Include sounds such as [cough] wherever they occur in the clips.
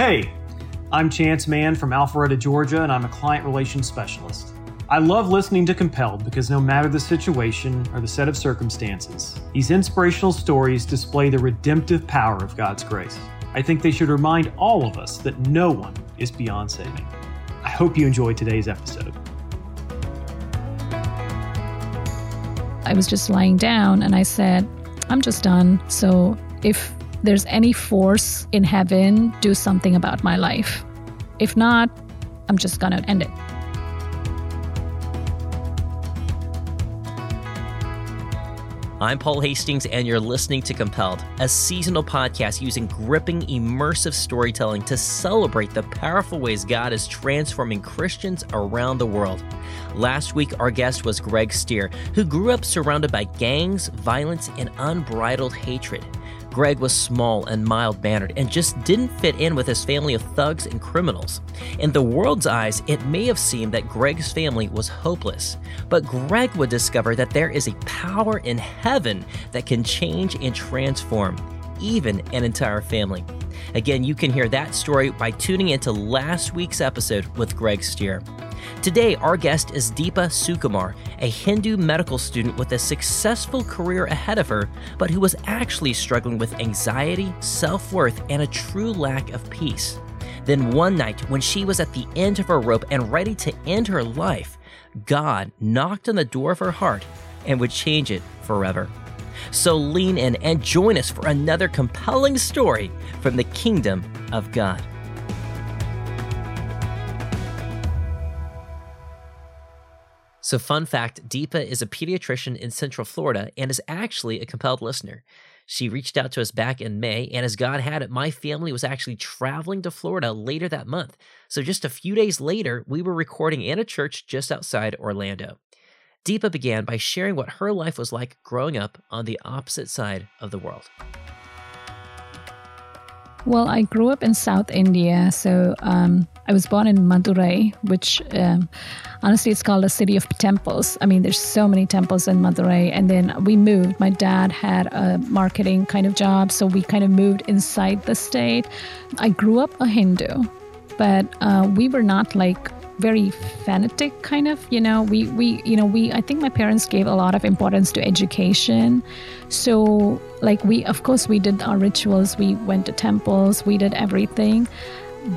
Hey, I'm Chance Mann from Alpharetta, Georgia, and I'm a client relations specialist. I love listening to Compelled because no matter the situation or the set of circumstances, these inspirational stories display the redemptive power of God's grace. I think they should remind all of us that no one is beyond saving. I hope you enjoyed today's episode. I was just lying down and I said, I'm just done. So if there's any force in heaven, do something about my life. If not, I'm just going to end it. I'm Paul Hastings, and you're listening to Compelled, a seasonal podcast using gripping, immersive storytelling to celebrate the powerful ways God is transforming Christians around the world. Last week, our guest was Greg Stier, who grew up surrounded by gangs, violence, and unbridled hatred. Greg was small and mild mannered and just didn't fit in with his family of thugs and criminals. In the world's eyes, it may have seemed that Greg's family was hopeless, but Greg would discover that there is a power in heaven that can change and transform even an entire family. Again, you can hear that story by tuning into last week's episode with Greg Stier. Today, our guest is Deepa Sukumar, a Hindu medical student with a successful career ahead of her, but who was actually struggling with anxiety, self worth, and a true lack of peace. Then one night, when she was at the end of her rope and ready to end her life, God knocked on the door of her heart and would change it forever. So lean in and join us for another compelling story from the kingdom of God. So, fun fact Deepa is a pediatrician in Central Florida and is actually a compelled listener. She reached out to us back in May, and as God had it, my family was actually traveling to Florida later that month. So, just a few days later, we were recording in a church just outside Orlando. Deepa began by sharing what her life was like growing up on the opposite side of the world. Well, I grew up in South India, so um, I was born in Madurai, which um, honestly it's called a city of temples. I mean, there's so many temples in Madurai. And then we moved. My dad had a marketing kind of job, so we kind of moved inside the state. I grew up a Hindu, but uh, we were not like very fanatic kind of you know? We we you know we i think my parents gave a lot of importance to education. So like we of course we did our rituals. We went to temples. We did everything.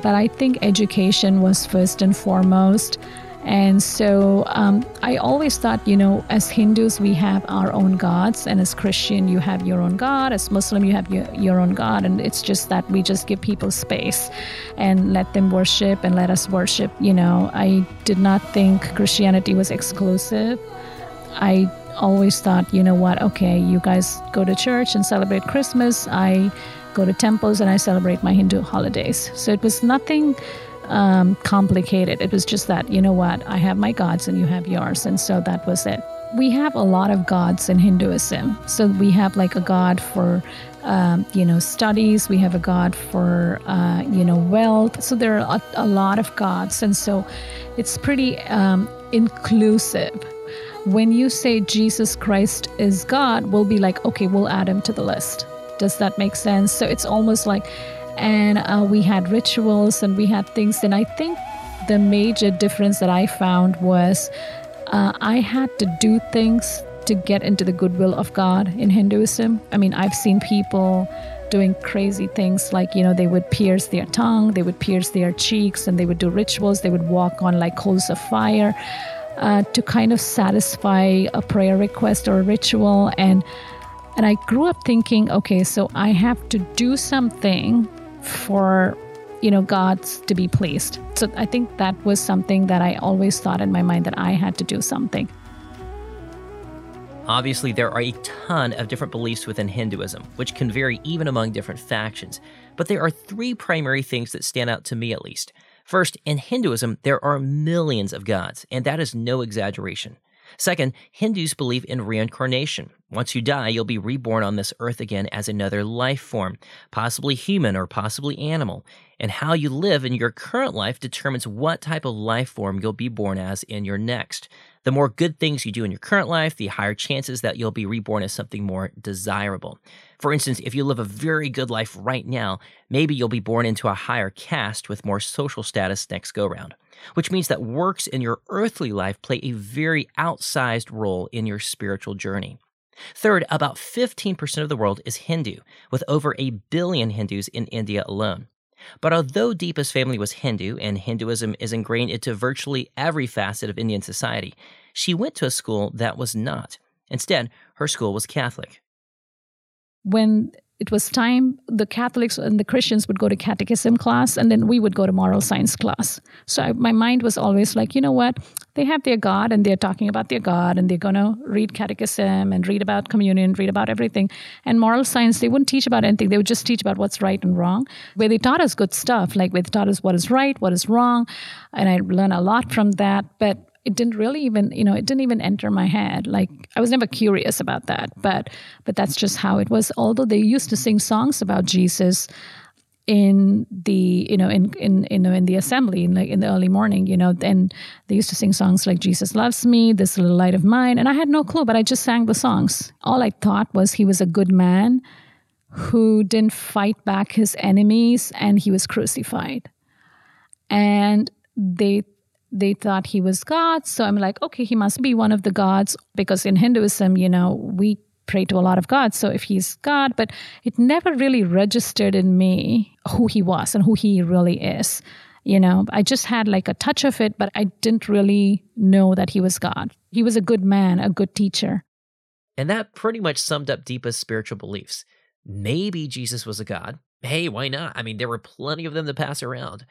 But i think education was first and foremost and so um, I always thought, you know, as Hindus, we have our own gods, and as Christian, you have your own God. As Muslim, you have your, your own God. And it's just that we just give people space and let them worship and let us worship. You know, I did not think Christianity was exclusive. I always thought, you know what, okay, you guys go to church and celebrate Christmas. I go to temples and I celebrate my Hindu holidays. So it was nothing um, complicated. It was just that, you know what, I have my gods and you have yours. And so that was it. We have a lot of gods in Hinduism. So we have like a god for, um, you know, studies. We have a god for, uh, you know, wealth. So there are a, a, lot of gods. And so it's pretty um, inclusive. When you say Jesus Christ is God, we'll be like, okay, we'll add him to the list. Does that make sense? So it's almost like and uh, we had rituals and we had things. And I think the major difference that I found was uh, I had to do things to get into the goodwill of God in Hinduism. I mean, I've seen people doing crazy things like, you know, they would pierce their tongue, they would pierce their cheeks, and they would do rituals, they would walk on like coals of fire uh, to kind of satisfy a prayer request or a ritual. And and I grew up thinking, okay, so I have to do something for you know god's to be pleased so i think that was something that i always thought in my mind that i had to do something Obviously, there are a ton of different beliefs within Hinduism, which can vary even among different factions. But there are three primary things that stand out to me at least. First, in Hinduism, there are millions of gods, and that is no exaggeration. Second, Hindus believe in reincarnation. Once you die, you'll be reborn on this earth again as another life form, possibly human or possibly animal. And how you live in your current life determines what type of life form you'll be born as in your next. The more good things you do in your current life, the higher chances that you'll be reborn as something more desirable. For instance, if you live a very good life right now, maybe you'll be born into a higher caste with more social status next go round, which means that works in your earthly life play a very outsized role in your spiritual journey. Third, about 15% of the world is Hindu, with over a billion Hindus in India alone. But although Deepa's family was Hindu and Hinduism is ingrained into virtually every facet of Indian society, she went to a school that was not. Instead, her school was Catholic. When it was time the catholics and the christians would go to catechism class and then we would go to moral science class. So I, my mind was always like you know what? They have their god and they're talking about their god and they're going to read catechism and read about communion read about everything. And moral science they wouldn't teach about anything. They would just teach about what's right and wrong. Where they taught us good stuff like where they taught us what is right what is wrong and i learned a lot from that. But it didn't really even you know it didn't even enter my head. Like i was never curious about that but but that's just how it was. Although they used to sing songs about jesus in the you know in in in, in the assembly in like in the early morning you know and they used to sing songs like jesus loves me this little light of mine and i had no clue but i just sang the songs. All i thought was he was a good man who didn't fight back his enemies and he was crucified. And they they thought he was God. So I'm like, okay, he must be one of the gods because in Hinduism, you know, we pray to a lot of gods. So if he's God, but it never really registered in me who he was and who he really is. You know, I just had like a touch of it, but I didn't really know that he was God. He was a good man, a good teacher. And that pretty much summed up Deepa's spiritual beliefs. Maybe Jesus was a God. Hey, why not? I mean, there were plenty of them to pass around.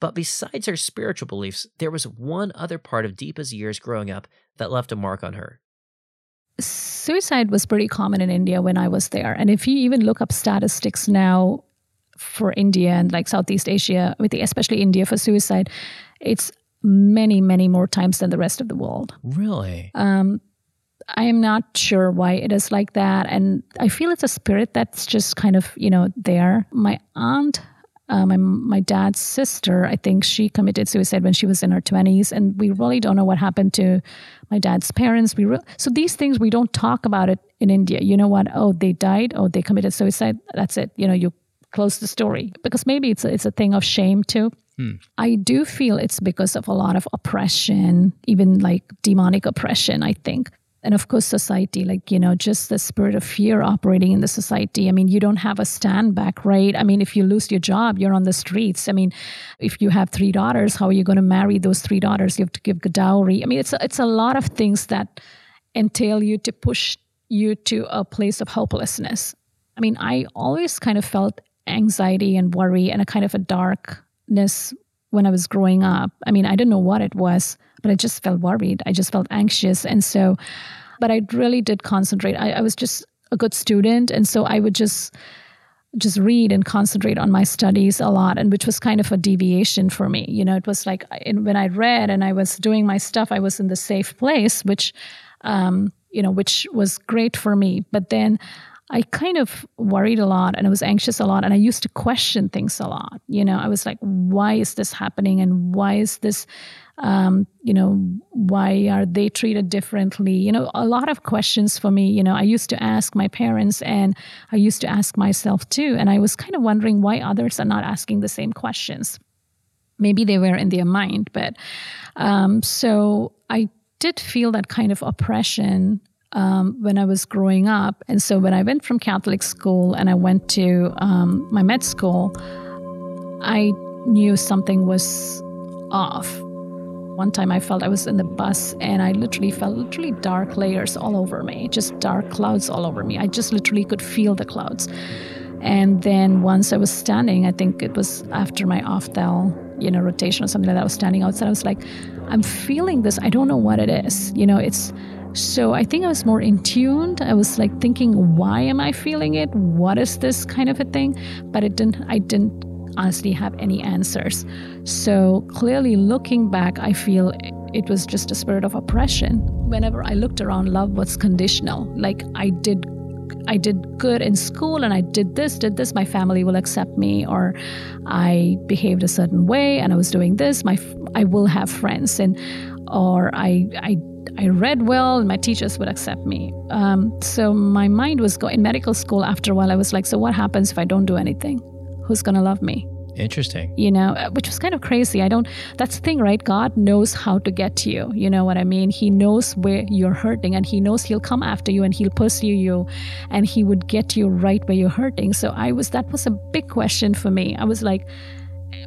But besides her spiritual beliefs, there was one other part of Deepa's years growing up that left a mark on her. Suicide was pretty common in India when I was there. And if you even look up statistics now for India and like Southeast Asia, with especially India for suicide, it's many, many more times than the rest of the world. Really? Um, I am not sure why it is like that. And I feel it's a spirit that's just kind of, you know, there. My aunt uh, my my dad's sister, I think she committed suicide when she was in her twenties, and we really don't know what happened to my dad's parents. We re- so these things we don't talk about it in India. You know what? Oh, they died. Oh, they committed suicide. That's it. You know, you close the story because maybe it's a, it's a thing of shame too. Hmm. I do feel it's because of a lot of oppression, even like demonic oppression. I think and of course society like you know just the spirit of fear operating in the society. I mean you don't have a stand back right? I mean if you lose your job you're on the streets. I mean if you have three daughters how are you going to marry those three daughters? You have to give dowry i mean it's a, it's a lot of things that entail you to push you to a place of hopelessness. I mean i always kind of felt anxiety and worry and a kind of a darkness when i was growing up. I mean i didn't know what it was but I just felt worried. I just felt anxious. And so, but I really did concentrate. I, I was just a good student. And so I would just, just read and concentrate on my studies a lot and which was kind of a deviation for me you know it was like when i read and i was doing my stuff i was in the safe place which um, you know which was great for me but then i kind of worried a lot and i was anxious a lot and i used to question things a lot you know i was like why is this happening and why is this um, you know, why are they treated differently? You know, a lot of questions for me. You know, I used to ask my parents and I used to ask myself too. And I was kind of wondering why others are not asking the same questions. Maybe they were in their mind, but um, so I did feel that kind of oppression um, when I was growing up. And so when I went from Catholic school and I went to um, my med school, I knew something was off. One time I felt I was in the bus and I literally felt literally dark layers all over me, just dark clouds all over me. I just literally could feel the clouds. And then once I was standing, I think it was after my ophthal, you know, rotation or something like that, I was standing outside. I was like, I'm feeling this. I don't know what it is. You know, it's so I think I was more in tuned. I was like thinking, why am I feeling it? What is this kind of a thing? But it didn't I didn't honestly have any answers. So clearly, looking back, I feel it was just a spirit of oppression. Whenever I looked around, love was conditional. Like I did I did good in school and I did this, did this, my family will accept me, or I behaved a certain way and I was doing this, my I will have friends, and or I I I read well and my teachers would accept me. Um, so my mind was going in medical school. After a while, I was like, so what happens if I don't do anything? Who's gonna love me? Interesting. You know, uh, which was kind of crazy. I don't, that's the thing, right? God knows how to get to you. You know what I mean? He knows where you're hurting and He knows He'll come after you and He'll pursue you and He would get you right where you're hurting. So I was, that was a big question for me. I was like,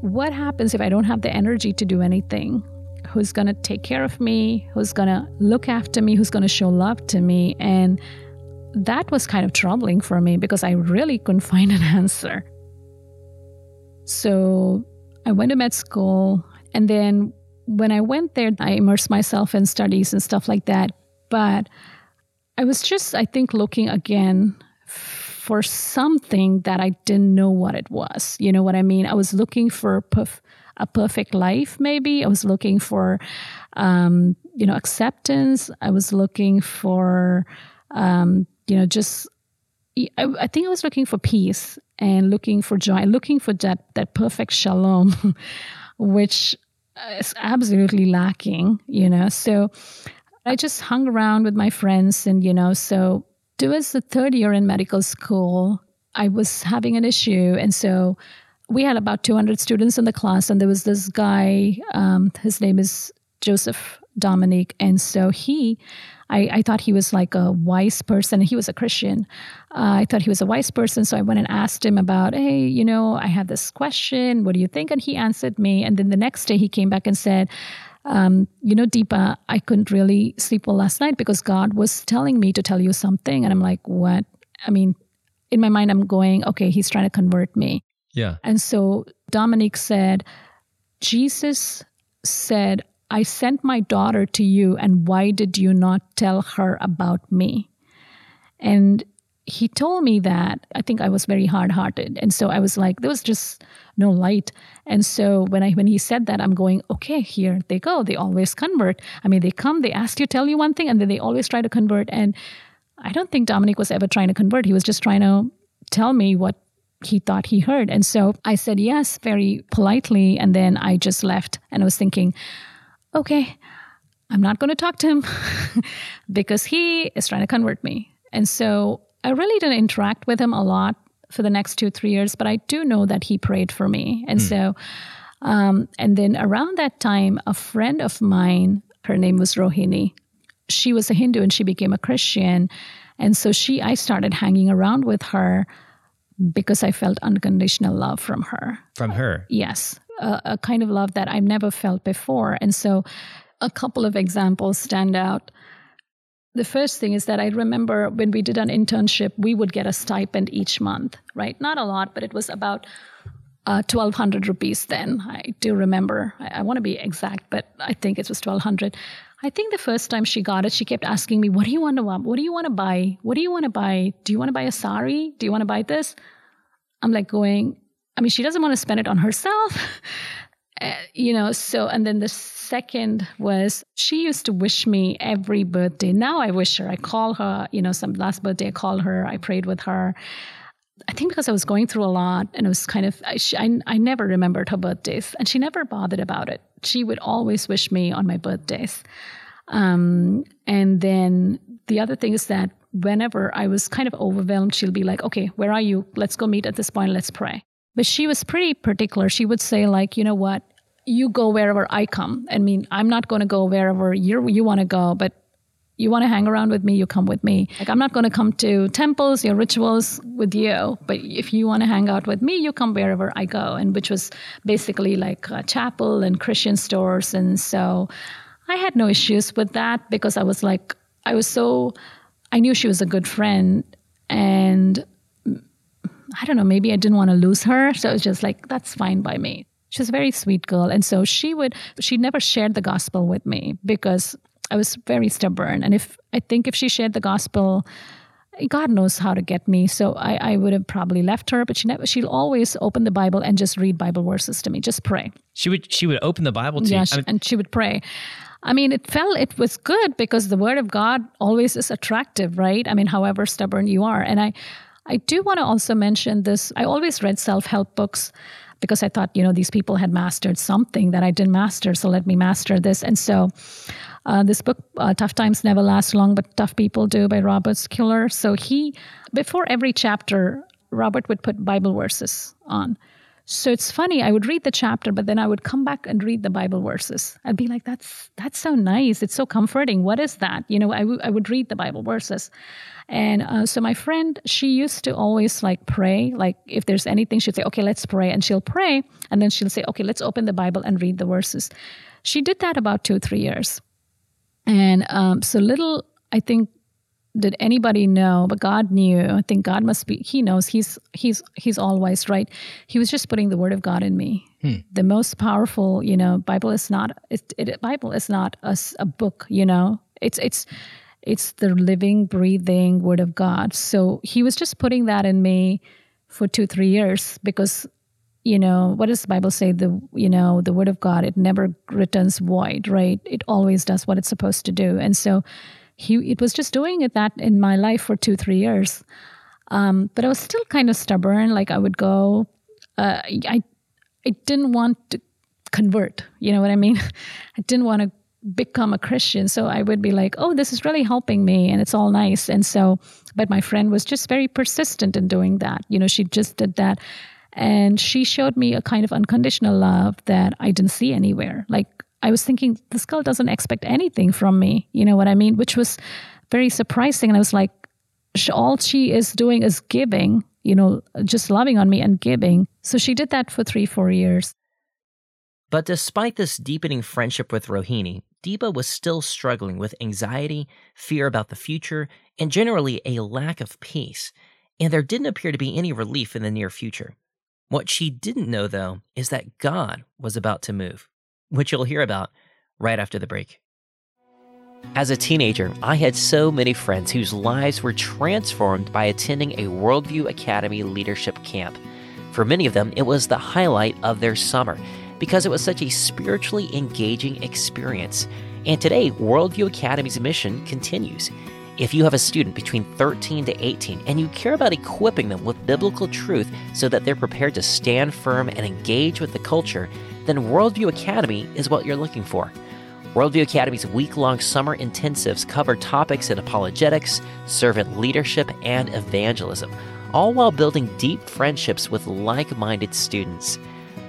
what happens if I don't have the energy to do anything? Who's going to take care of me? Who's going to look after me? Who's going to show love to me? And that was kind of troubling for me because I really couldn't [laughs] find an answer. So I went to med school. And then when I went there, I immersed myself in studies and stuff like that. But I was just, I think, looking again for something that I didn't know what it was. You know what I mean? I was looking for perf- a perfect life, maybe. I was looking for, um, you know, acceptance. I was looking for, um, you know, just I, I think I was looking for peace and looking for joy, looking for that that perfect shalom, [laughs] which is absolutely lacking, you know. So I just hung around with my friends, and you know, so towards the third year in medical school, I was having an issue, and so we had about 200 students in the class, and there was this guy. Um, his name is Joseph Dominique, and so he I, I thought he was like a wise person. He was a Christian. Uh, I thought he was a wise person. So I went and asked him about, hey, you know, I have this question. What do you think? And he answered me. And then the next day he came back and said, um, you know, Deepa, I couldn't really sleep well last night because God was telling me to tell you something. And I'm like, what? I mean, in my mind, I'm going, okay, he's trying to convert me. Yeah. And so Dominique said, Jesus said, I sent my daughter to you, and why did you not tell her about me? And he told me that I think I was very hard hearted. And so I was like, there was just no light. And so when I when he said that, I'm going, okay, here they go. They always convert. I mean, they come, they ask you, tell you one thing, and then they always try to convert. And I don't think Dominique was ever trying to convert. He was just trying to tell me what he thought he heard. And so I said yes very politely. And then I just left. And I was thinking, okay, I'm not going to talk to him [laughs] because he is trying to convert me. And so I really didn't interact with him a lot for the next two, three years, but I do know that he prayed for me. And mm. so, um, and then around that time, a friend of mine, her name was Rohini, she was a Hindu and she became a Christian. And so she, I started hanging around with her because I felt unconditional love from her. From her? Yes a, a kind of love that I've never felt before. And so a couple of examples stand out. The first thing is that I remember when we did an internship, we would get a stipend each month, right? Not a lot, but it was about uh, 1200 rupees then. I do remember. I, I want to be exact, but I think it was 1200. I think the first time she got it, she kept asking me, What do you want to What do you want to buy? What do you want to buy? Do you want to buy a sari? Do you want to buy this? I'm like going, I mean, she doesn't want to spend it on herself. Uh, [laughs] you know, so, and then the second was she used to wish me every birthday. Now I wish her. I call her, you know, some last birthday, I call her, I prayed with her. I think because I was going through a lot and it was kind of, I, she, I, I never remembered her birthdays and she never bothered about it. She would always wish me on my birthdays. Um, and then the other thing is that whenever I was kind of overwhelmed, she'll be like, okay, where are you? Let's go meet at this point. Let's pray. But she was pretty particular. She would say, like, you know what? You go wherever I come. I mean, I'm not going to go wherever you you want to go, but you want to hang around with me, you come with me. Like, I'm not going to come to temples, your rituals with you, but if you want to hang out with me, you come wherever I go. And which was basically like a chapel and Christian stores. And so I had no issues with that because I was like, I was so, I knew she was a good friend. And I don't know, maybe I didn't want to lose her. So it was just like, that's fine by me. She's a very sweet girl. And so she would, she never shared the gospel with me because I was very stubborn. And if, I think if she shared the gospel, God knows how to get me. So I, I would have probably left her, but she never, she'll always open the Bible and just read Bible verses to me, just pray. She would, she would open the Bible to yeah, you. She, and she would pray. I mean, it felt it was good because the word of God always is attractive, right? I mean, however stubborn you are. And I, I do want to also mention this. I always read self help books because I thought, you know, these people had mastered something that I didn't master. So let me master this. And so uh, this book, uh, Tough Times Never Last Long, but Tough People Do by Robert Schuller. So he, before every chapter, Robert would put Bible verses on. So it's funny. I would read the chapter, but then I would come back and read the Bible verses. I'd be like, "That's that's so nice. It's so comforting. What is that?" You know, I, w- I would read the Bible verses, and uh, so my friend, she used to always like pray. Like if there's anything, she'd say, "Okay, let's pray," and she'll pray, and then she'll say, "Okay, let's open the Bible and read the verses." She did that about two, three years, and um, so little. I think did anybody know but god knew i think god must be he knows he's he's he's always right he was just putting the word of god in me hmm. the most powerful you know bible is not it, it bible is not a, a book you know it's it's it's the living breathing word of god. So he was just putting that in me for two three years because you know what does the bible say? The you know the word of god it never returns void right? It always does what it's supposed to do. And so he it was just doing it that in my life for two three years. Um, but i was still kind of stubborn like i would go uh, i i didn't want to convert you know what i mean? [laughs] I didn't want to become a christian so i would be like oh this is really helping me and it's all nice and so but my friend was just very persistent in doing that you know she just did that and she showed me a kind of unconditional love that i didn't see anywhere like I was thinking, this girl doesn't expect anything from me. You know what I mean? Which was very surprising. And I was like, all she is doing is giving, you know, just loving on me and giving. So she did that for three, four years. But despite this deepening friendship with Rohini, Deepa was still struggling with anxiety, fear about the future, and generally a lack of peace. And there didn't appear to be any relief in the near future. What she didn't know, though, is that God was about to move which you'll hear about right after the break. As a teenager, I had so many friends whose lives were transformed by attending a Worldview Academy leadership camp. For many of them, it was the highlight of their summer because it was such a spiritually engaging experience. And today, Worldview Academy's mission continues. If you have a student between 13 to 18 and you care about equipping them with biblical truth so that they're prepared to stand firm and engage with the culture, then Worldview Academy is what you're looking for. Worldview Academy's week long summer intensives cover topics in apologetics, servant leadership, and evangelism, all while building deep friendships with like minded students.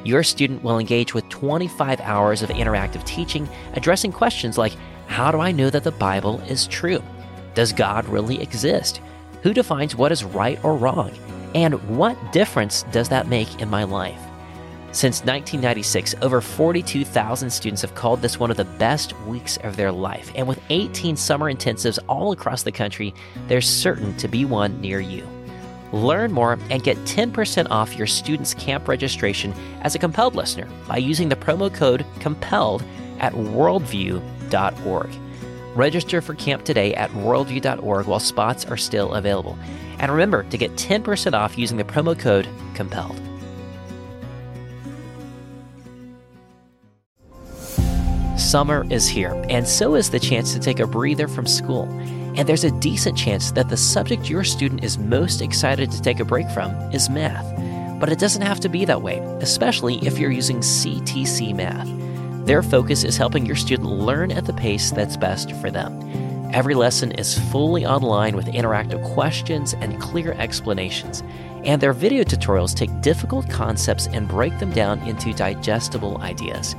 Your student will engage with 25 hours of interactive teaching addressing questions like How do I know that the Bible is true? Does God really exist? Who defines what is right or wrong? And what difference does that make in my life? Since 1996, over 42,000 students have called this one of the best weeks of their life. And with 18 summer intensives all across the country, there's certain to be one near you. Learn more and get 10% off your student's camp registration as a compelled listener by using the promo code COMPELLED at worldview.org. Register for camp today at worldview.org while spots are still available. And remember to get 10% off using the promo code COMPELLED. Summer is here, and so is the chance to take a breather from school. And there's a decent chance that the subject your student is most excited to take a break from is math. But it doesn't have to be that way, especially if you're using CTC Math. Their focus is helping your student learn at the pace that's best for them. Every lesson is fully online with interactive questions and clear explanations. And their video tutorials take difficult concepts and break them down into digestible ideas.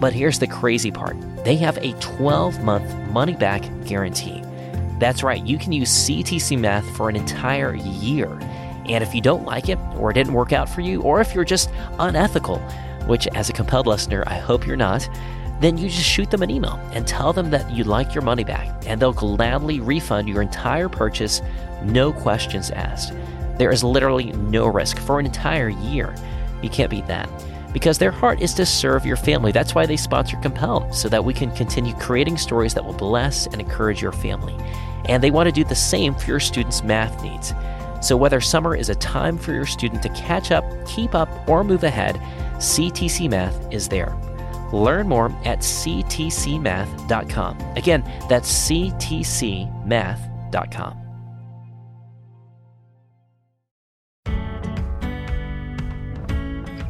But here's the crazy part they have a 12 month money back guarantee. That's right, you can use CTC Math for an entire year. And if you don't like it, or it didn't work out for you, or if you're just unethical, which as a compelled listener, I hope you're not, then you just shoot them an email and tell them that you'd like your money back, and they'll gladly refund your entire purchase, no questions asked. There is literally no risk for an entire year. You can't beat that because their heart is to serve your family. That's why they sponsor Compelled, so that we can continue creating stories that will bless and encourage your family. And they want to do the same for your students' math needs. So, whether summer is a time for your student to catch up, keep up, or move ahead, CTC Math is there. Learn more at ctcmath.com. Again, that's ctcmath.com.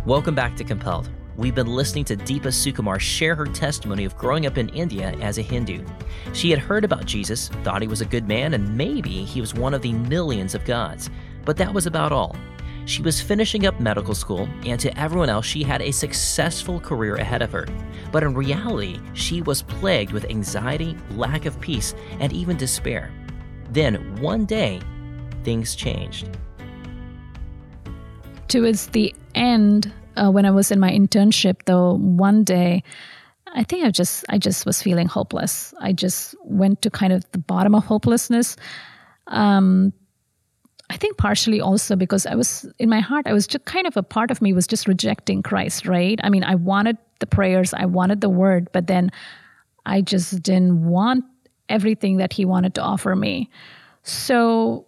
Welcome back to Compelled. We've been listening to Deepa Sukumar share her testimony of growing up in India as a Hindu. She had heard about Jesus, thought he was a good man, and maybe he was one of the millions of gods. But that was about all. She was finishing up medical school, and to everyone else, she had a successful career ahead of her. But in reality, she was plagued with anxiety, lack of peace, and even despair. Then, one day, things changed. Towards the end, uh, when I was in my internship, though, one day, I think I just I just was feeling hopeless. I just went to kind of the bottom of hopelessness. Um, I think partially also because I was in my heart, I was just kind of a part of me was just rejecting Christ, right? I mean, I wanted the prayers, I wanted the word, but then I just didn't want everything that he wanted to offer me. So,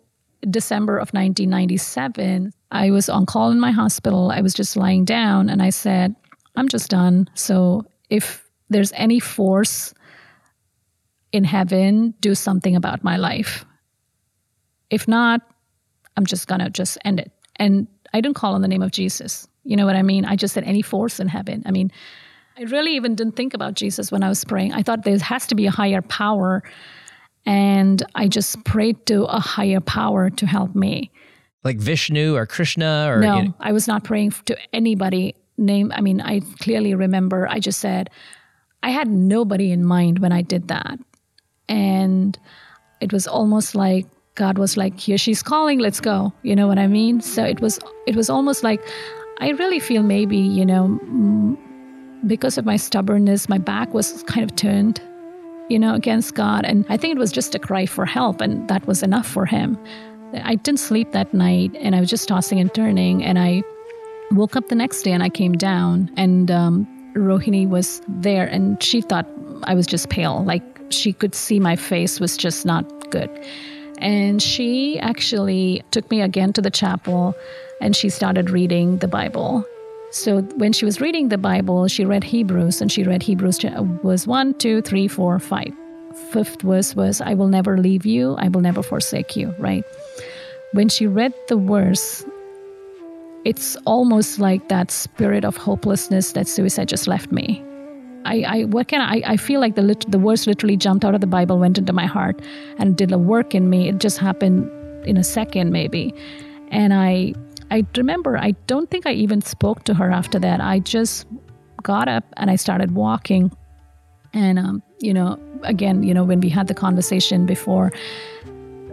December of 1997, I was on call in my hospital. I was just lying down and I said, I'm just done. So, if there's any force in heaven, do something about my life. If not, I'm just going to just end it. And I didn't call on the name of Jesus. You know what I mean? I just said any force in heaven. I mean, I really even didn't think about Jesus when I was praying. I thought there has to be a higher power. And I just prayed to a higher power to help me. Like Vishnu or Krishna or No, you know? I was not praying to anybody name. I mean, I clearly remember I just said I had nobody in mind when I did that. And it was almost like God was like, "Here she's calling, let's go." You know what I mean? So it was it was almost like I really feel maybe, you know, because of my stubbornness, my back was kind of turned, you know, against God, and I think it was just a cry for help and that was enough for him. I didn't sleep that night and I was just tossing and turning and I woke up the next day and I came down and um, Rohini was there and she thought I was just pale. Like she could see my face was just not good. And she actually took me again to the chapel and she started reading the Bible. So when she was reading the Bible, she read Hebrews and she read Hebrews was one, two, three, four, five. Fifth verse was, I will never leave you, I will never forsake you, right? When she read the verse, it's almost like that spirit of hopelessness that suicide just left me. I, I what can I, I feel like the lit, the words literally jumped out of the Bible, went into my heart, and did a work in me. It just happened in a second, maybe. And I I remember I don't think I even spoke to her after that. I just got up and I started walking. And um, you know, again, you know, when we had the conversation before,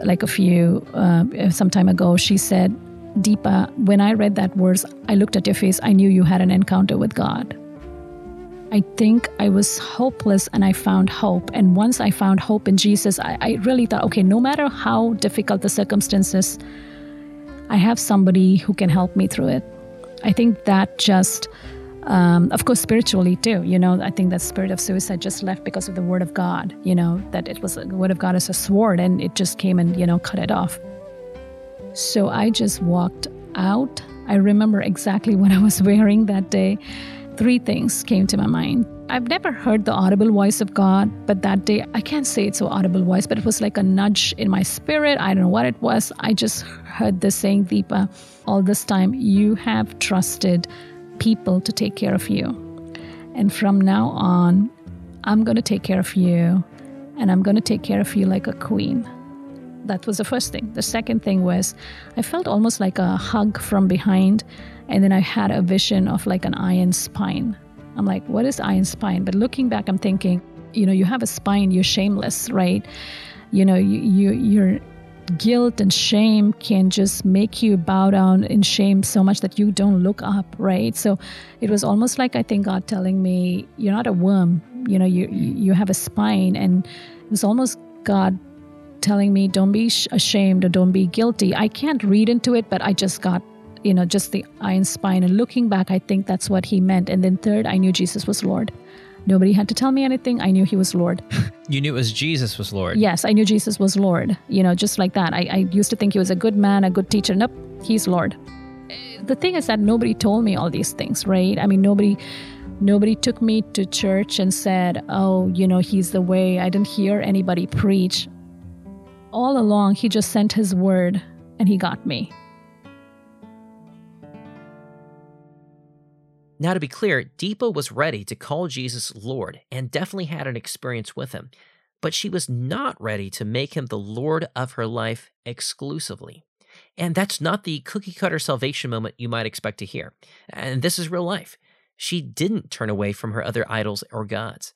like a few uh, some time ago, she said, "Deepa, when I read that verse, I looked at your face. I knew you had an encounter with God." I think I was hopeless and I found hope. And once I found hope in Jesus, I, I, really thought, okay, no matter how difficult the circumstances, I have somebody who can help me through it. I think that just, um, of course, spiritually too, you know, I think that spirit of suicide just left because of the word of God, you know, that it was the word of God as a sword and it just came and, you know, cut it off. So I just walked out. I remember exactly [laughs] what I was wearing that day three things came to my mind. I've never heard the audible voice of God, but that day, I can't say it's so audible voice, but it was like a nudge in my spirit. I don't know what it was. I just heard this saying, Deepa, all this time, you have trusted people to take care of you. And from now on, I'm going to take care of you, and I'm going to take care of you like a queen. That was the first thing. The second thing was, I felt almost like a hug from behind and then I had a vision of like an iron spine. I'm like, what is iron spine? But looking back, I'm thinking, you know, you have a spine, you're shameless, right? You know, you, you your guilt and shame can just make you bow down in shame so much that you don't look up, right? So it was almost like I think God telling me, you're not a worm, you know, you you have a spine, and it was almost God telling me, don't be ashamed or don't be guilty. I can't read into it, but I just got you know, just the iron spine. And looking back, I think that's what he meant. And then third, I knew Jesus was Lord. Nobody had to tell me anything. I knew he was Lord. [laughs] You knew it was Jesus was Lord. Yes, I knew Jesus was Lord. You know, just like that. I, I used to think he was a good man, a good teacher. Nope, he's Lord. The thing is that nobody told me all these things, right? I mean, nobody Nobody took me to church and said, Oh, you know, he's the way. I didn't hear anybody preach. All along, he just sent his word and he got me. Now, to be clear, Deepa was ready to call Jesus Lord and definitely had an experience with him, but she was not ready to make him the Lord of her life exclusively. And that's not the cookie cutter salvation moment you might expect to hear. And this is real life. She didn't turn away from her other idols or gods.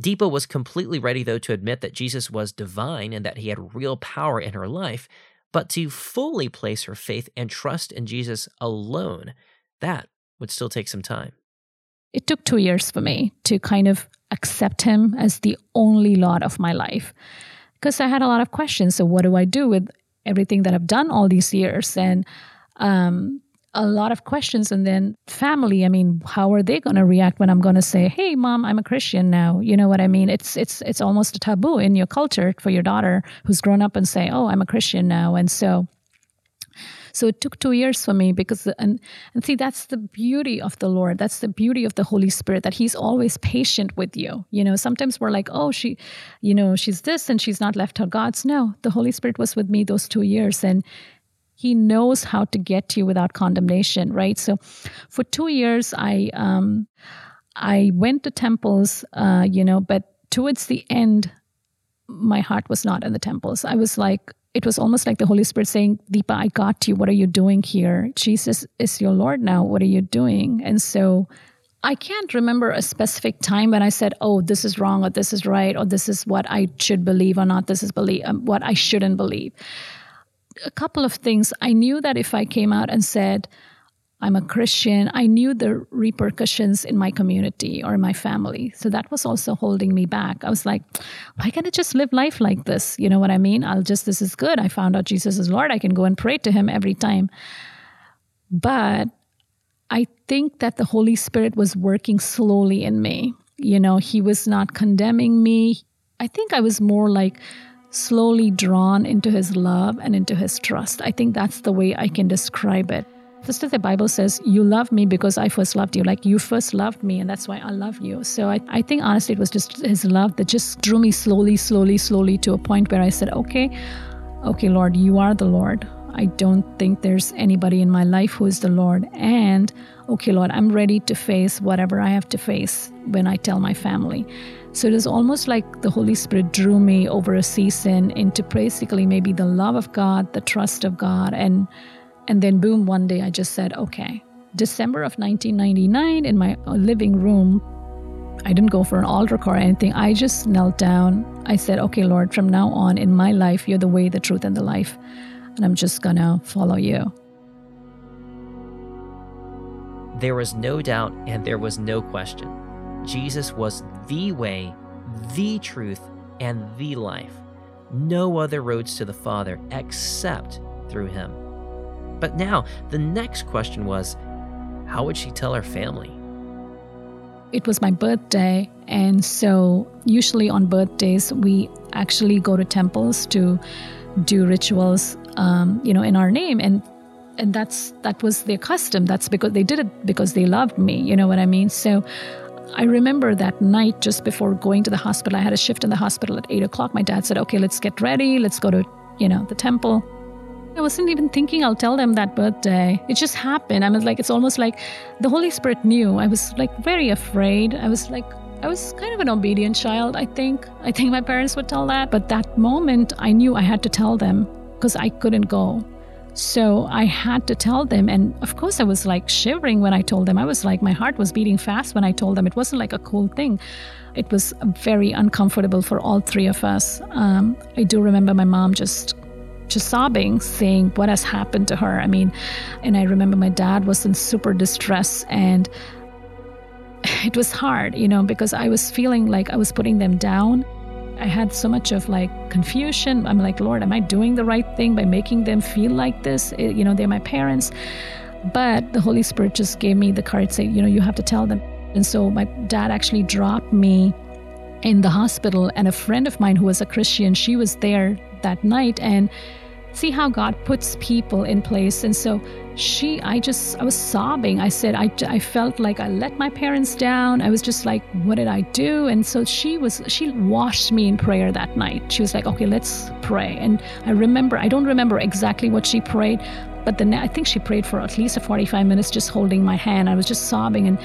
Deepa was completely ready, though, to admit that Jesus was divine and that he had real power in her life, but to fully place her faith and trust in Jesus alone, that would still take some time. It took two years for me to kind of accept him as the only Lord of my life because I had a lot of questions. So, what do I do with everything that I've done all these years? And um, a lot of questions and then family i mean how are they going to react when i'm going to say hey mom i'm a christian now you know what i mean it's it's it's almost a taboo in your culture for your daughter who's grown up and say oh i'm a christian now and so so it took two years for me because, and, and see, that's the beauty of the Lord. That's the beauty of the Holy Spirit, that He's always patient with you. You know, sometimes we're like, oh, she, you know, she's this and she's not left her gods. No, the Holy Spirit was with me those two years. And he knows how to get to you without condemnation, right? So for two years, I, um, I went to temples, uh, you know, but towards the end, my heart was not in the temples. I was like, it was almost like the Holy Spirit saying, Deepa, I got you. What are you doing here? Jesus is your Lord now. What are you doing? And so I can't remember a specific time when I said, oh, this is wrong or this is right or this is what I should believe or not. This is believe, um, what I shouldn't believe. A couple of things. I knew that if I came out and said, I'm a Christian, I knew the repercussions in my community or my family. So that was also holding me back. I was like, why can't I just live life like this? You know what I mean? I'll just, this is good. I found out Jesus is Lord. I can go and pray to him every time. But I think that the Holy Spirit was working slowly in me. You know, he was not condemning me. I think I was more like, slowly drawn into his love and into his trust. I think that's the way I can describe it. Just as the Bible says, you love me because I first loved you. Like you first loved me, and that's why I love you. So I, I think honestly, it was just his love that just drew me slowly, slowly, slowly to a point where I said, okay, okay, Lord, you are the Lord. I don't think there's anybody in my life who is the Lord. And okay, Lord, I'm ready to face whatever I have to face when I tell my family. So it is almost like the Holy Spirit drew me over a season into basically maybe the love of God, the trust of God, and and then, boom, one day I just said, okay. December of 1999 in my living room, I didn't go for an altar call or anything. I just knelt down. I said, okay, Lord, from now on in my life, you're the way, the truth, and the life. And I'm just going to follow you. There was no doubt and there was no question. Jesus was the way, the truth, and the life. No other roads to the Father except through him. But now, the next question was how would she tell her family? It was my birthday, and so usually on birthdays, we actually go to temples to do rituals, um, you know, in our name. And and that's that was their custom. That's because they did it because they loved me. You know what I mean? So I remember that night just before going to the hospital, I had a shift in the hospital at eight o'clock. My dad said, "Okay, let's get ready. Let's go to you know the temple." I wasn't even thinking I'll tell them that birthday. It just happened. I was like, it's almost like the Holy Spirit knew. I was like very afraid. I was like, I was kind of an obedient child, I think. I think my parents would tell that. But that moment, I knew I had to tell them because I couldn't go. So I had to tell them. And of course, I was like shivering when I told them. I was like, my heart was beating fast when I told them. It wasn't like a cool thing. It was very uncomfortable for all three of us. Um, I do remember my mom just just sobbing, saying what has happened to her. I mean, and I remember my dad was in super distress and [laughs] it was hard, you know, because I was feeling like I was putting them down. I had so much of like confusion. I'm like, Lord, am I doing the right thing by making them feel like this? Eh, you know, they're my parents. But the Holy Spirit just gave me the courage, say, you know, you have to tell them. And so my dad actually dropped me in the hospital, and a friend of mine who was a Christian, she was there that night. And see how God puts people in place. And so she, I just, I was sobbing. I said, I, I felt like I let my parents down. I was just like, what did I do? And so she was, she washed me in prayer that night. She was like, okay, let's pray. And I remember, I don't remember exactly what she prayed, but then I think she prayed for at least 45 minutes just holding my hand. I was just sobbing. And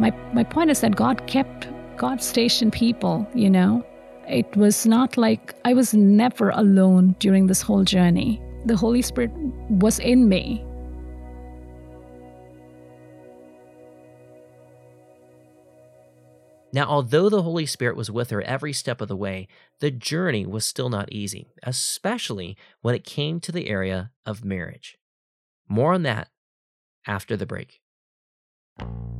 my, my point is that God kept, God stationed people, you know? It was not like I was never alone during this whole journey. The Holy Spirit was in me. Now, although the Holy Spirit was with her every step of the way, the journey was still not easy, especially when it came to the area of marriage. More on that after the break.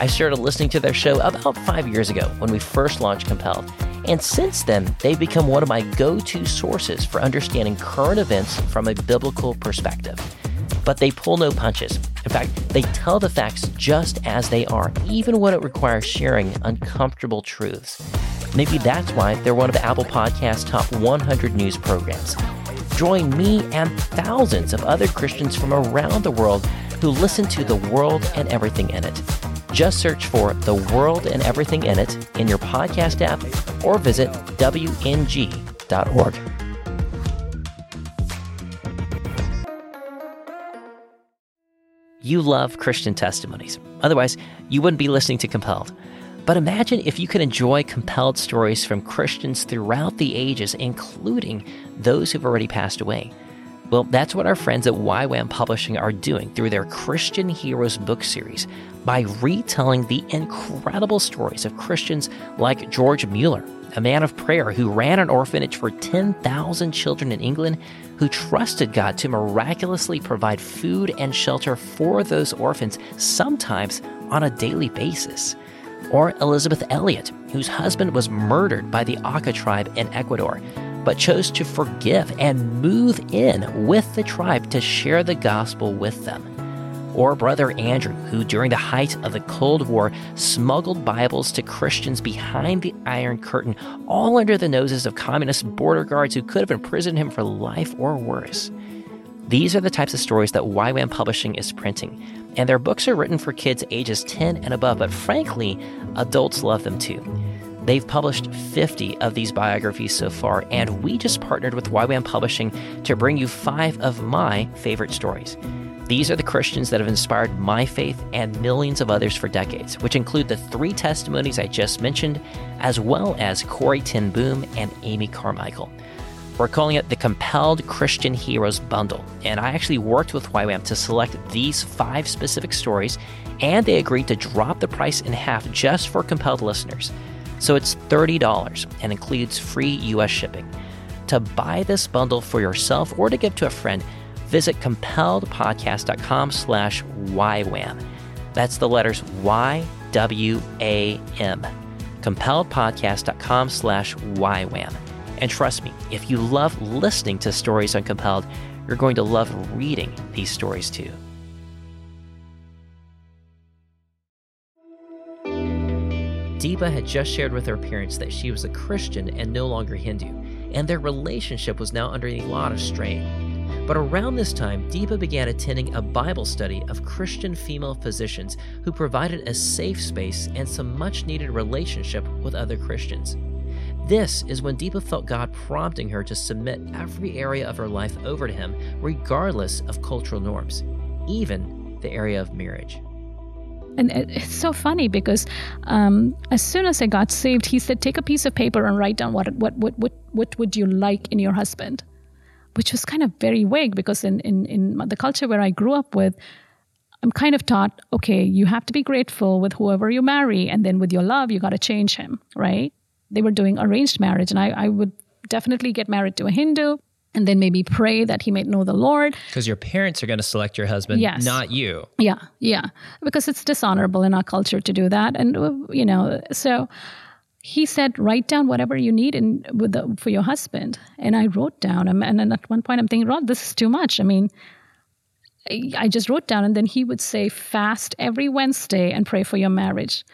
I started listening to their show about five years ago when we first launched Compelled and since then, they've become one of my go to sources for understanding current events from a biblical perspective. But they pull no punches. In fact, they tell the facts just as they are, even when it requires sharing uncomfortable truths. Maybe that's why they're one of the Apple Podcast's top 100 news programs. Join me and thousands of other Christians from around the world who listen to the world and everything in it. Just search for The World and Everything in It in your podcast app or visit WNG.org. You love Christian testimonies. Otherwise, you wouldn't be listening to Compelled. But imagine if you could enjoy compelled stories from Christians throughout the ages, including those who've already passed away. Well, that's what our friends at YWAM Publishing are doing through their Christian Heroes book series by retelling the incredible stories of Christians like George Mueller, a man of prayer who ran an orphanage for 10,000 children in England, who trusted God to miraculously provide food and shelter for those orphans, sometimes on a daily basis. Or Elisabeth Elliot, whose husband was murdered by the Auca tribe in Ecuador but chose to forgive and move in with the tribe to share the gospel with them. Or Brother Andrew, who during the height of the Cold War smuggled Bibles to Christians behind the Iron Curtain, all under the noses of communist border guards who could have imprisoned him for life or worse. These are the types of stories that YWAM Publishing is printing, and their books are written for kids ages 10 and above, but frankly, adults love them too. They've published 50 of these biographies so far, and we just partnered with YWAM Publishing to bring you five of my favorite stories. These are the Christians that have inspired my faith and millions of others for decades, which include the three testimonies I just mentioned, as well as Corrie ten Boom and Amy Carmichael. We're calling it the Compelled Christian Heroes Bundle, and I actually worked with YWAM to select these five specific stories, and they agreed to drop the price in half just for compelled listeners. So it's $30 and includes free US shipping. To buy this bundle for yourself or to give to a friend, visit compelledpodcast.com slash YWAM. That's the letters Y-W-A-M. compelledpodcast.com slash YWAM. And trust me, if you love listening to stories on Compelled, you're going to love reading these stories too. Deepa had just shared with her parents that she was a Christian and no longer Hindu, and their relationship was now under a lot of strain. But around this time, Deepa began attending a Bible study of Christian female physicians who provided a safe space and some much needed relationship with other Christians. This is when Deepa felt God prompting her to submit every area of her life over to Him, regardless of cultural norms, even the area of marriage. And it's so funny because um, as soon as I got saved, he said, "Take a piece of paper and write down what what what what what would you like in your husband," which was kind of very vague because in in in the culture where I grew up with, I'm kind of taught, okay, you have to be grateful with whoever you marry, and then with your love, you got to change him, right? They were doing arranged marriage, and I, I would definitely get married to a Hindu. And then maybe pray that he might know the Lord. Because your parents are going to select your husband, Yes. not you. Yeah, yeah, because it's dishonorable in our culture to do that, and uh, you know, so he said, write down whatever you need in with the, for your husband, and I wrote down, um, and then at one point I'm thinking, Rod, this is too much. I mean. I just wrote down, and then he would say, fast every Wednesday and pray for your marriage.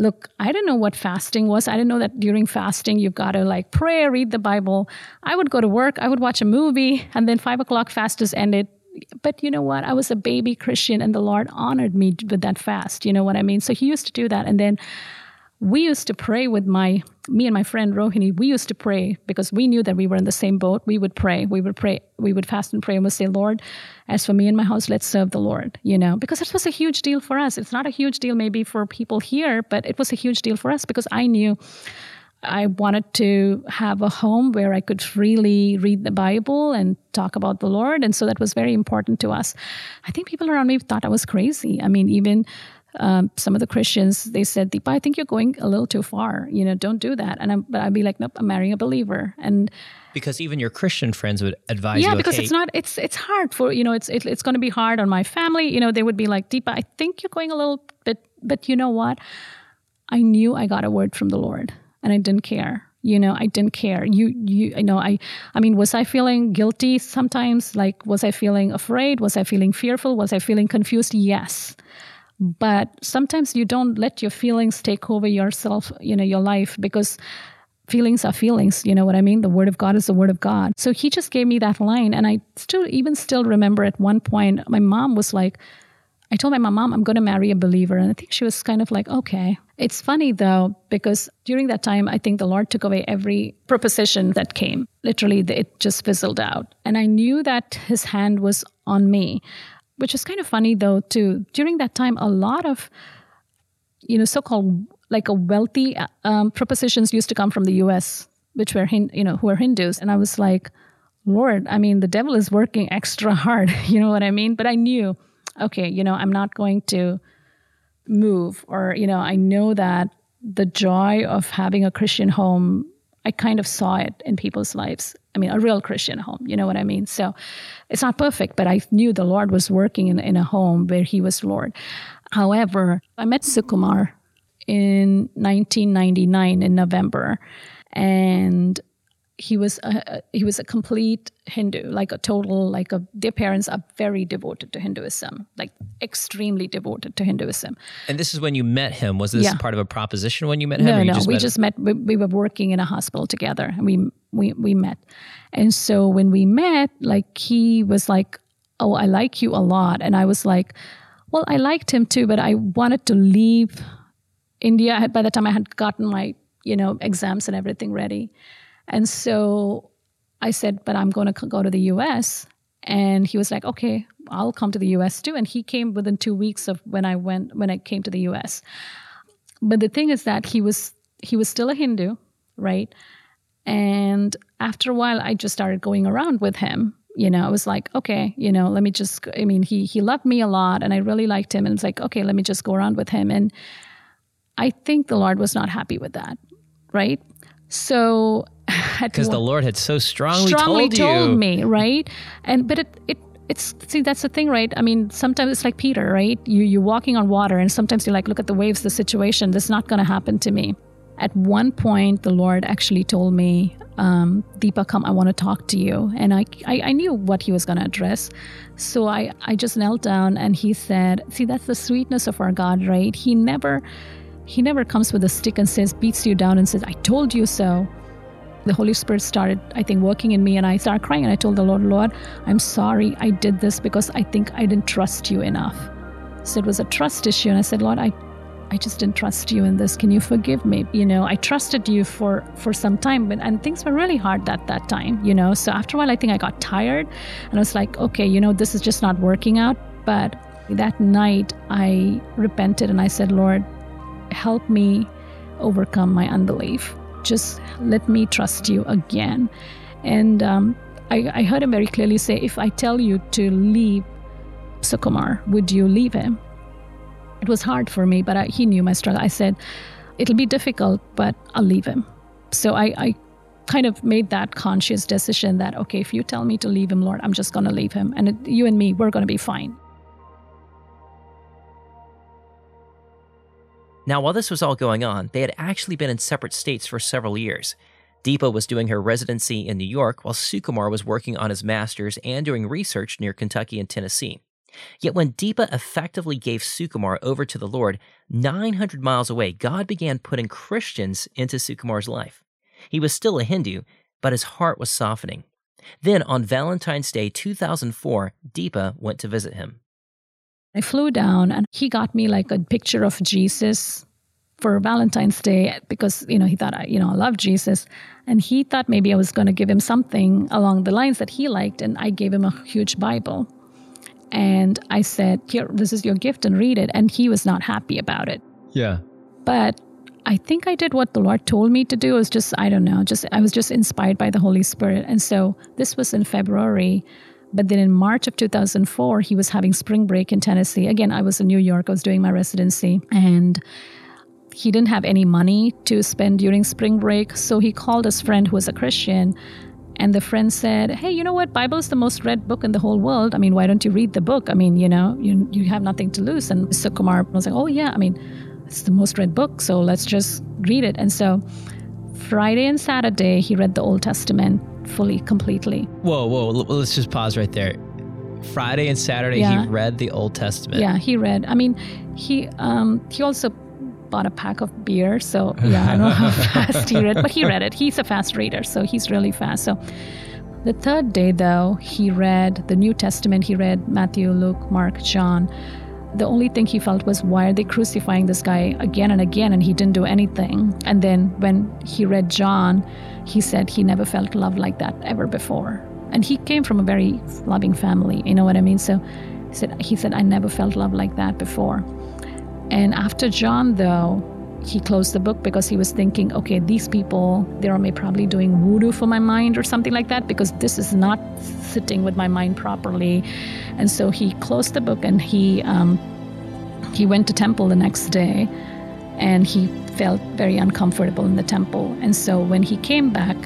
Look, I didn't know what fasting was. I didn't know that during fasting you've got to like pray, read the Bible. I would go to work, I would watch a movie, and then five o'clock fast is ended. But you know what? I was a baby Christian, and the Lord honored me with that fast. You know what I mean? So He used to do that, and then we used to pray with my me and my friend Rohini. We used to pray because we knew that we were in the same boat. We would pray. We would pray. We would fast and pray and we'd say, Lord, as for me and my house, let's serve the Lord. You know, because it was a huge deal for us. It's not a huge deal maybe for people here, but it was a huge deal for us because I knew I wanted to have a home where I could freely read the Bible and talk about the Lord. And so that was very important to us. I think people around me thought I was crazy. I mean, even um, some of the Christians, they said, Deepa, I think you're going a little too far. You know, don't do that. And I'm, but I'd be like, nope, I'm marrying a believer. And Because even your Christian friends would advise yeah, you. because okay, it's not, it's, it's hard for, you know, it's, it, it's going to be hard on my family. You know, they would be like, Deepa, I think you're going a little bit, but you know what? I knew I got a word from the Lord and I didn't care. You know, I didn't care. You, you, I know, I, I mean, was I feeling guilty sometimes? Like, was I feeling afraid? Was I feeling fearful? Was I feeling confused? Yes. But sometimes you don't let your feelings take over yourself, you know, your life because feelings are feelings. You know what I mean? The word of God is the word of God. So he just gave me that line. And I still, even still remember at one point, my mom was like, I told my mom, I'm going to marry a believer. And I think she was kind of like, okay. It's funny though, because during that time, I think the Lord took away every proposition that came. Literally, it just fizzled out. And I knew that his hand was on me, which is kind of funny though, too. During that time, a lot of, you know, so called like a wealthy um, propositions used to come from the US, which were, Hin- you know, who were Hindus. And I was like, Lord, I mean, the devil is working extra hard. [laughs] You know what I mean? But I knew, okay, you know, I'm not going to move, or, you know, I know that the joy of having a Christian home, I kind of saw it in people's lives. I mean, a real Christian home, you know what I mean? So it's not perfect, but I knew the Lord was working in, in a home where He was Lord. However, I met Sukumar in 1999 in November, and he was a, he was a complete Hindu, like a total like a. Their parents are very devoted to Hinduism, like extremely devoted to Hinduism. and this is when you met him. Was this Yeah. part of a proposition when you met him? No, no, we met just met. We, we were working in a hospital together, and we we we met. And so when we met, like he was like, "Oh, I like you a lot," and I was like, "Well, I liked him too, but I wanted to leave India." By the time I had gotten my you know exams and everything ready, and so I said, "But I'm going to go to the U.S." And he was like, "Okay, I'll come to the U.S. too." And he came within two weeks of when I went when I came to the U.S but the thing is that he was he was still a hindu right and after a while i just started going around with him you know i was like okay you know let me just i mean he he loved me a lot and i really liked him and it's like okay let me just go around with him and i think the lord was not happy with that right so [sighs] because the Lord had so strongly, strongly told you. me, right? And but it it it's see that's the thing, right? I mean, sometimes it's like Peter, right? You you're walking on water, and sometimes you're like, look at the waves, the situation. This is not going to happen to me. At one point, the Lord actually told me, um, "Deepa, come. I want to talk to you." And I I, I knew what He was going to address, so I I just knelt down, and He said, "See, that's the sweetness of our God, right? He never." He never comes with a stick and says, beats you down and says, I told you so the Holy Spirit started, I think, working in me, and I started crying. And I told the Lord, Lord, I'm sorry I did this because I think I didn't trust you enough. So it was a trust issue. And I said, Lord, I, I just didn't trust you in this. Can you forgive me? You know, I trusted you for for some time, but and things were really hard at that time. You know, so after a while, I think I got tired, and I was like, okay, you know, this is just not working out. But that night, I repented and I said, Lord, help me overcome my unbelief. Just let me trust you again. And um, I, I heard him very clearly say, If I tell you to leave Sukumar, would you leave him? It was hard for me, but I, he knew my struggle. I said, It'll be difficult, but I'll leave him. So I, I, kind of made that conscious decision that, okay, if you tell me to leave him, Lord, I'm just going to leave him. And it, you and me, we're going to be fine. Now, while this was all going on, they had actually been in separate states for several years. Deepa was doing her residency in New York, while Sukumar was working on his master's and doing research near Kentucky and Tennessee. Yet when Deepa effectively gave Sukumar over to the Lord, 900 miles away, God began putting Christians into Sukumar's life. He was still a Hindu, but his heart was softening. Then on Valentine's Day 2004, Deepa went to visit him. I flew down and he got me like a picture of Jesus for Valentine's Day because you know he thought I you know I love Jesus and he thought maybe I was going to give him something along the lines that he liked and I gave him a huge Bible and I said, Here, this is your gift and read it. And he was not happy about it. Yeah. But I think I did what the Lord told me to do. It was just, I don't know, just I was just inspired by the Holy Spirit. And so this was in February. But then in March of 2004, he was having spring break in Tennessee. Again, I was in New York, I was doing my residency. And he didn't have any money to spend during spring break. So he called his friend who was a Christian and the friend said, Hey, you know what? Bible is the most read book in the whole world. I mean, why don't you read the book? I mean, you know, you, you have nothing to lose. And Sukumar was like, Oh, yeah. I mean, it's the most read book. So let's just read it. And so Friday and Saturday, he read the Old Testament fully, completely. Whoa, whoa. Let's just pause right there. Friday and Saturday, yeah. he read the Old Testament. Yeah, he read. I mean, he um, he also bought a pack of beer. So yeah, I don't know how [laughs] fast he read, but he read it. He's a fast reader, so he's really fast. So the third day, though, he read the New Testament. He read Matthew, Luke, Mark, John. The only thing he felt was, why are they crucifying this guy again and again? And he didn't do anything. And then when he read John, he said he never felt love like that ever before. And he came from a very loving family, you know what I mean? So he said, he said, I never felt love like that before. And after John, though, he closed the book because he was thinking, okay, these people, they're probably doing voodoo for my mind or something like that because this is not sitting with my mind properly. And so he closed the book and he um, he went to temple the next day, and he felt very uncomfortable in the temple. And so when he came back,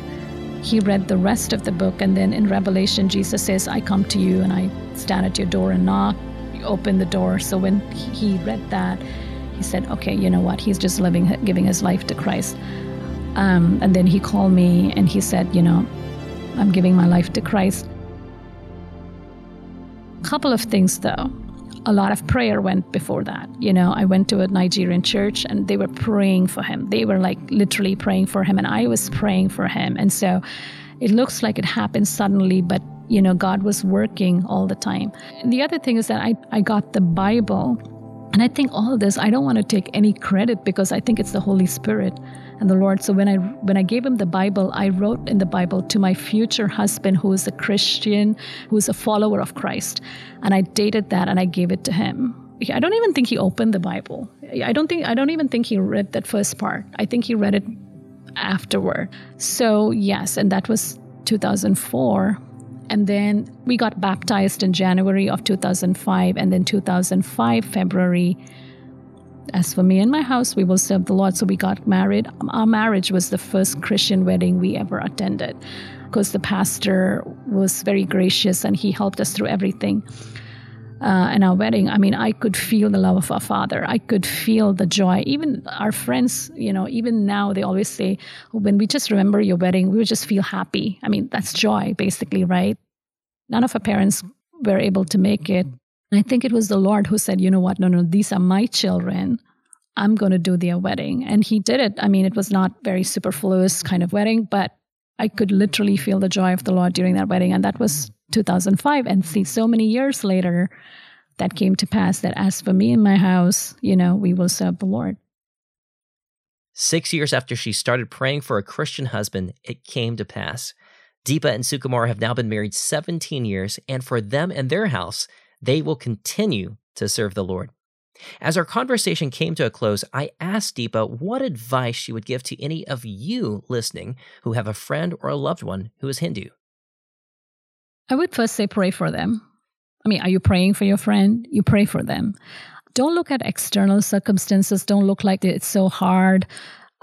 he read the rest of the book, and then in Revelation, Jesus says, "I come to you and I stand at your door and knock." You open the door. So when he read that, he said, okay, you know what? He's just living, giving his life to Christ. Um, and then he called me and he said, you know, I'm giving my life to Christ. A couple of things though. A lot of prayer went before that. You know, I went to a Nigerian church and they were praying for him. They were like literally praying for him, and I was praying for him. And so it looks like it happened suddenly, but you know, God was working all the time. And the other thing is that I, I got the Bible. And I think all this, I don't want to take any credit because I think it's the Holy Spirit and the Lord. So when I when I gave him the Bible, I wrote in the Bible to my future husband who is a Christian, who is a follower of Christ. And I dated that and I gave it to him. I don't even think he opened the Bible. I don't think I don't even think he read that first part. I think he read it afterward. So yes, and that was 2004 and then we got baptized in January of 2005, and then 2005, February. As for me and my house, we will serve the Lord. So we got married. Our marriage was the first Christian wedding we ever attended because the pastor was very gracious and he helped us through everything. Uh, in our wedding, I mean, I could feel the love of our Father. I could feel the joy. Even our friends, you know, even now they always say, when we just remember your wedding, we would just feel happy. I mean, that's joy, basically, right? None of our parents were able to make it. I think it was the Lord who said, you know what? No, no, these are my children. I'm going to do their wedding. And he did it. I mean, it was not very superfluous kind of wedding, but I could literally feel the joy of the Lord during that wedding. And that was 2005. And see, so many years later, that came to pass that as for me and my house, you know, we will serve the Lord. Six years after she started praying for a Christian husband, it came to pass. Deepa and Sukumar have now been married 17 years, and for them and their house, they will continue to serve the Lord. As our conversation came to a close, I asked Deepa what advice she would give to any of you listening who have a friend or a loved one who is Hindu. I would first say pray for them. I mean, are you praying for your friend? You pray for them. Don't look at external circumstances. Don't look like it's so hard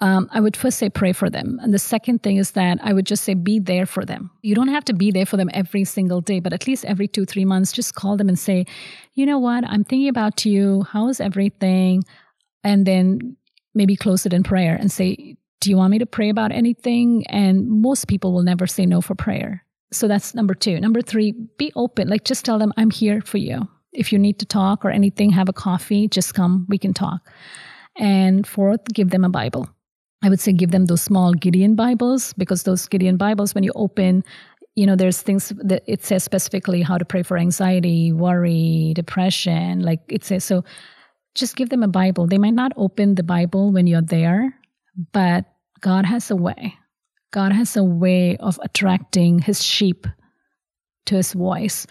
um, I would first say pray for them. And the second thing is that I would just say be there for them. You don't have to be there for them every single day, but at least every two, three months, just call them and say, you know what, I'm thinking about you. How's everything? And then maybe close it in prayer and say, do you want me to pray about anything? And most people will never say no for prayer. So that's number two. Number three, be open. Like just tell them, I'm here for you. If you need to talk or anything, have a coffee, just come, we can talk. And fourth, give them a Bible. I would say give them those small Gideon Bibles because those Gideon Bibles, when you open, you know, there's things that it says specifically how to pray for anxiety, worry, depression. Like it says, so just give them a Bible. They might not open the Bible when you're there, but God has a way. God has a way of attracting his sheep to his voice.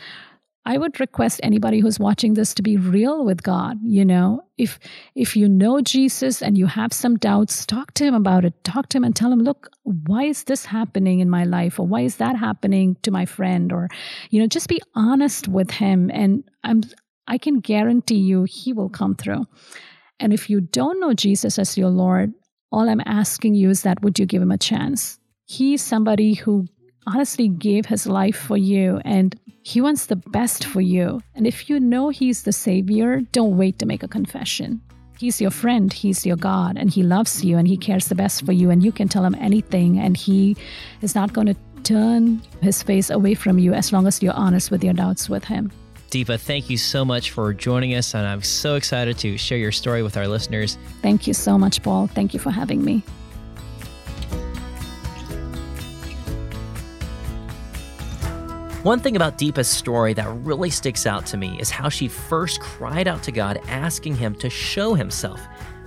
I would request anybody who's watching this to be real with God, you know. If if you know Jesus and you have some doubts, talk to him about it. Talk to him and tell him, "Look, why is this happening in my life or why is that happening to my friend?" Or you know, just be honest with him and I'm I can guarantee you he will come through. And if you don't know Jesus as your Lord, all I'm asking you is that would you give him a chance? He's somebody who honestly gave his life for you and he wants the best for you. And if you know he's the savior, don't wait to make a confession. He's your friend, he's your God, and he loves you and he cares the best for you. And you can tell him anything, and he is not going to turn his face away from you as long as you're honest with your doubts with him. Deepa, thank you so much for joining us, and I'm so excited to share your story with our listeners. Thank you so much, Paul. Thank you for having me. One thing about Deepa's story that really sticks out to me is how she first cried out to God asking him to show himself.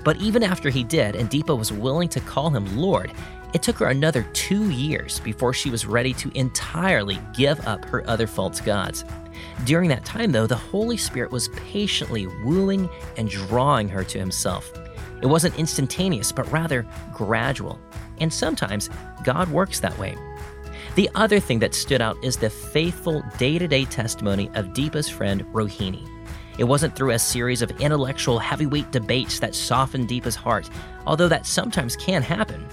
But even after he did, and Deepa was willing to call him Lord, it took her another two years before she was ready to entirely give up her other false gods. During that time, though, the Holy Spirit was patiently wooing and drawing her to Himself. It wasn't instantaneous, but rather gradual. And sometimes God works that way. The other thing that stood out is the faithful day to day testimony of Deepa's friend Rohini. It wasn't through a series of intellectual heavyweight debates that softened Deepa's heart, although that sometimes can happen.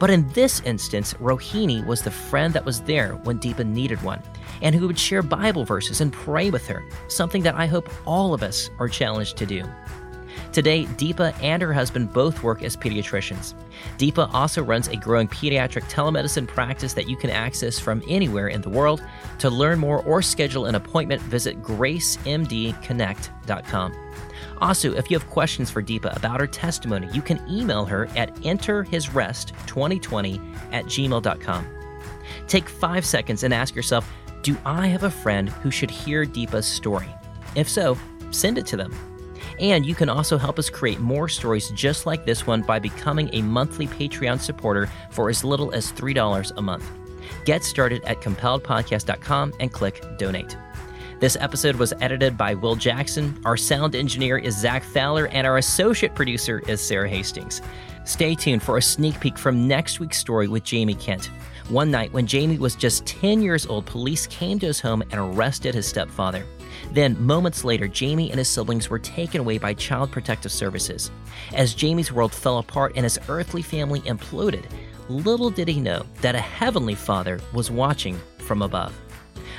But in this instance, Rohini was the friend that was there when Deepa needed one, and who would share Bible verses and pray with her, something that I hope all of us are challenged to do. Today, Deepa and her husband both work as pediatricians. Deepa also runs a growing pediatric telemedicine practice that you can access from anywhere in the world. To learn more or schedule an appointment, visit gracemdconnect.com. Also, if you have questions for Deepa about her testimony, you can email her at enterhisrest2020 at gmail.com. Take five seconds and ask yourself Do I have a friend who should hear Deepa's story? If so, send it to them. And you can also help us create more stories just like this one by becoming a monthly Patreon supporter for as little as $3 a month. Get started at compelledpodcast.com and click donate. This episode was edited by Will Jackson. Our sound engineer is Zach Fowler, and our associate producer is Sarah Hastings. Stay tuned for a sneak peek from next week's story with Jamie Kent. One night, when Jamie was just 10 years old, police came to his home and arrested his stepfather. Then, moments later, Jamie and his siblings were taken away by Child Protective Services. As Jamie's world fell apart and his earthly family imploded, little did he know that a heavenly father was watching from above.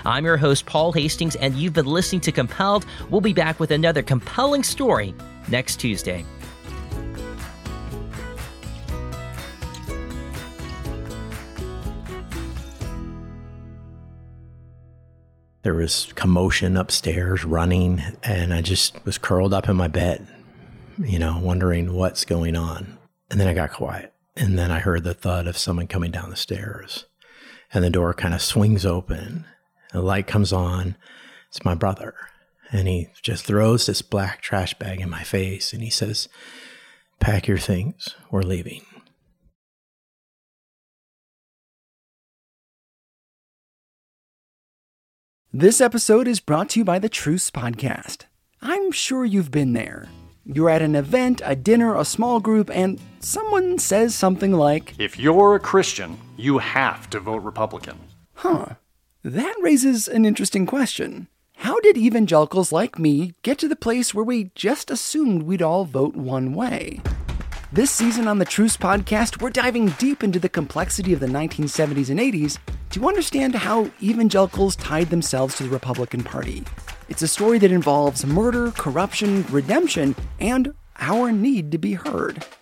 I'm your host, Paul Hastings, and you've been listening to Compelled. We'll be back with another compelling story next Tuesday. There was commotion upstairs, running, and I just was curled up in my bed, you know, wondering what's going on. And then I got quiet. And then I heard the thud of someone coming down the stairs. And the door kind of swings open. The light comes on. It's my brother. And he just throws this black trash bag in my face and he says, Pack your things. We're leaving. This episode is brought to you by the Truce Podcast. I'm sure you've been there. You're at an event, a dinner, a small group, and someone says something like, If you're a Christian, you have to vote Republican. Huh. That raises an interesting question. How did evangelicals like me get to the place where we just assumed we'd all vote one way? This season on the Truce podcast, we're diving deep into the complexity of the 1970s and 80s to understand how evangelicals tied themselves to the Republican Party. It's a story that involves murder, corruption, redemption, and our need to be heard.